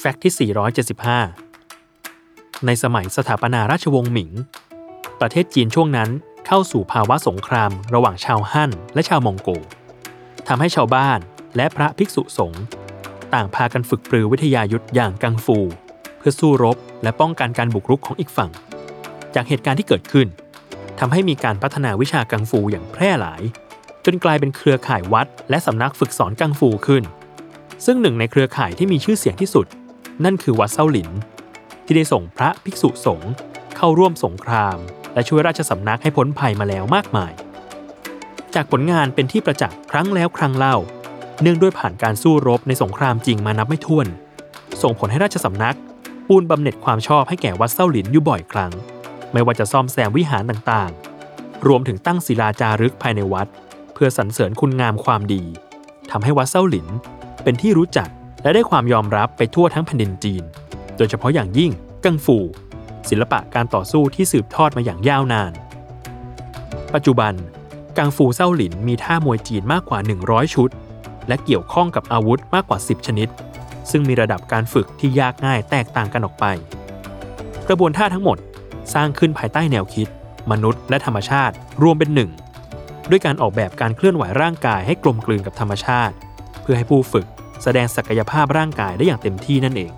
แฟกต์ที่ 475 ในสมัยสถาปนาราชวงศ์หมิง ประเทศจีนช่วงนั้นเข้าสู่ภาวะสงครามระหว่างชาวฮั่นและชาวมองโกทำให้ชาวบ้านและพระภิกษุสงฆ์ต่างพากันฝึกปรือวิทยายุทธอย่างกังฟู เพื่อสู้รบและป้องกันการบุกรุกของอีกฝั่ง จากเหตุการณ์ที่เกิดขึ้นทำให้มีการพัฒนาวิชากังฟูอย่างแพร่หลาย จนกลายเป็นเครือข่ายวัด และสำนักฝึกสอนกังฟูขึ้น ซึ่งหนึ่งในเครือข่ายที่มีชื่อเสียงที่สุด นั่นคือวัดเซาหลิน ที่ได้ส่งพระภิกษุสงฆ์เข้าร่วมสงคราม และช่วยราชสำนักให้พ้นภัยมาแล้วมากมาย จากผลงานเป็นที่ประจักษ์ครั้งแล้วครั้งเล่า เนื่องด้วยผ่านการสู้รบในสงครามจริงมานับไม่ถ้วน ส่งผลให้ราชสำนักปูนบำเหน็จความชอบให้แก่วัดเซาหลินอยู่บ่อยครั้ง ไม่ว่าจะซ่อมแซมวิหารต่างๆ รวมถึงตั้งศิลาจารึกภายในวัด เพื่อสรรเสริญคุณงามความดีทำให้วัดเซาหลินเป็นที่รู้จัก และได้ความยอมรับไปทั่วทั้งแผ่นดินจีน โดยเฉพาะอย่างยิ่งกังฟู ศิลปะการต่อสู้ที่สืบทอดมาอย่างยาวนาน ปัจจุบัน กังฟูเซาหลินมีท่ามวยจีนมากกว่า 100 ชุด และเกี่ยวข้องกับอาวุธมากกว่า 10 ชนิด ซึ่งมีระดับการฝึกที่ยากง่ายแตกต่างกันออกไป กระบวนท่าทั้งหมดสร้างขึ้นภายใต้แนวคิด มนุษย์และธรรมชาติรวมเป็นหนึ่งด้วยการออกแบบการเคลื่อนไหวร่างกายให้กลมกลืนกับธรรมชาติ เพื่อให้ผู้ฝึก แสดงศักยภาพร่างกายได้อย่างเต็มที่นั่นเอง